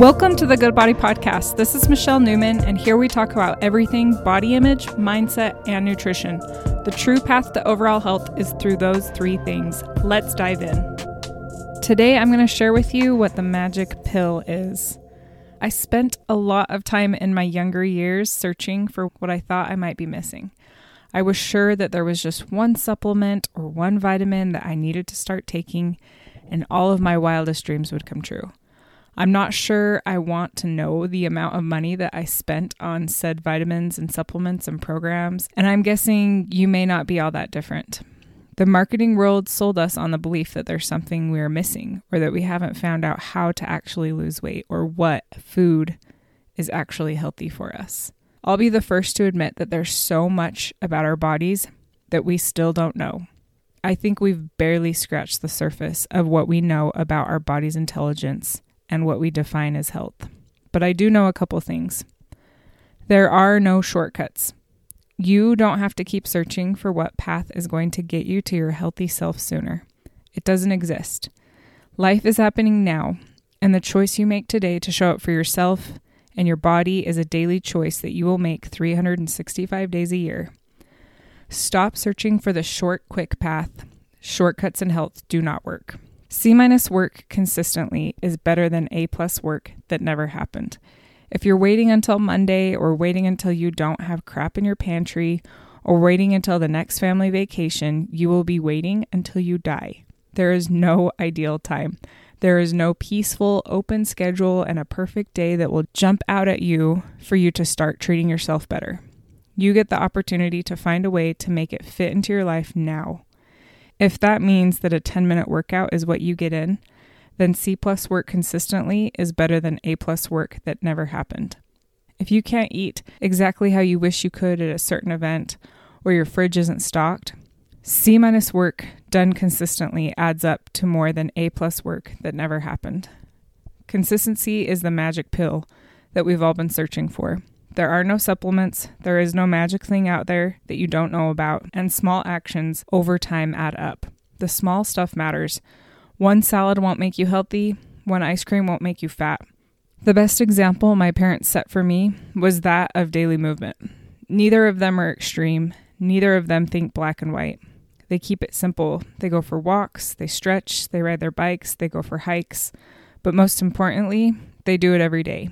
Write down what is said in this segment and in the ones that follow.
Welcome to the Good Body Podcast. This is Michelle Newman, and here we talk about everything body image, mindset, and nutrition. The true path to overall health is through those three things. Let's dive in. Today, I'm going to share with you what the magic pill is. I spent a lot of time in my younger years searching for what I thought I might be missing. I was sure that there was just one supplement or one vitamin that I needed to start taking, and all of my wildest dreams would come true. I'm not sure I want to know the amount of money that I spent on said vitamins and supplements and programs, and I'm guessing you may not be all that different. The marketing world sold us on the belief that there's something we are missing, or that we haven't found out how to actually lose weight, or what food is actually healthy for us. I'll be the first to admit that there's so much about our bodies that we still don't know. I think we've barely scratched the surface of what we know about our body's intelligence and what we define as health. But I do know a couple things. There are no shortcuts. You don't have to keep searching for what path is going to get you to your healthy self sooner. It doesn't exist. Life is happening now, and the choice you make today to show up for yourself and your body is a daily choice that you will make 365 days a year. Stop searching for the short, quick path. Shortcuts in health do not work. C minus work consistently is better than A plus work that never happened. If you're waiting until Monday or waiting until you don't have crap in your pantry or waiting until the next family vacation, you will be waiting until you die. There is no ideal time. There is no peaceful, open schedule and a perfect day that will jump out at you for you to start treating yourself better. You get the opportunity to find a way to make it fit into your life now. If that means that a 10 minute workout is what you get in, then C plus work consistently is better than A plus work that never happened. If you can't eat exactly how you wish you could at a certain event or your fridge isn't stocked, C minus work done consistently adds up to more than A plus work that never happened. Consistency is the magic pill that we've all been searching for. There are no supplements, there is no magic thing out there that you don't know about, and small actions over time add up. The small stuff matters. One salad won't make you healthy, one ice cream won't make you fat. The best example my parents set for me was that of daily movement. Neither of them are extreme, neither of them think black and white. They keep it simple. They go for walks, they stretch, they ride their bikes, they go for hikes, but most importantly, they do it every day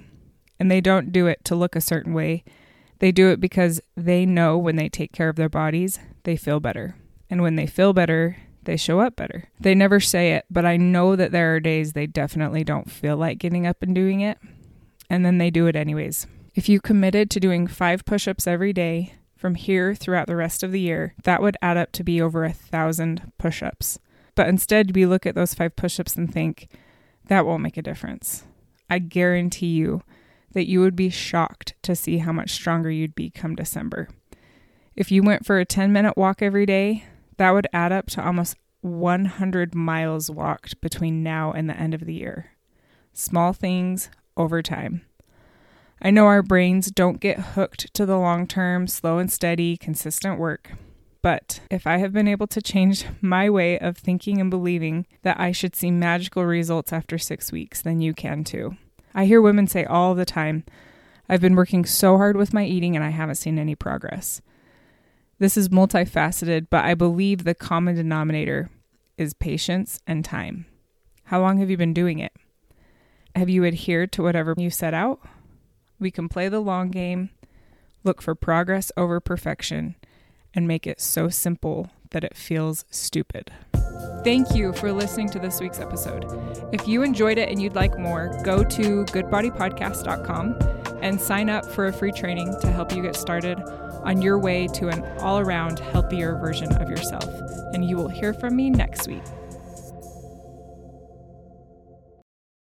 and they don't do it to look a certain way. They do it because they know when they take care of their bodies, they feel better. And when they feel better, they show up better. They never say it, but I know that there are days they definitely don't feel like getting up and doing it. And then they do it anyways. If you committed to doing five push ups every day from here throughout the rest of the year, that would add up to be over a thousand push ups. But instead, we look at those five push ups and think, that won't make a difference. I guarantee you, that you would be shocked to see how much stronger you'd be come December. If you went for a 10 minute walk every day, that would add up to almost 100 miles walked between now and the end of the year. Small things over time. I know our brains don't get hooked to the long term, slow and steady, consistent work. But if I have been able to change my way of thinking and believing that I should see magical results after six weeks, then you can too. I hear women say all the time, I've been working so hard with my eating and I haven't seen any progress. This is multifaceted, but I believe the common denominator is patience and time. How long have you been doing it? Have you adhered to whatever you set out? We can play the long game, look for progress over perfection, and make it so simple that it feels stupid. Thank you for listening to this week's episode. If you enjoyed it and you'd like more, go to goodbodypodcast.com and sign up for a free training to help you get started on your way to an all around healthier version of yourself. And you will hear from me next week.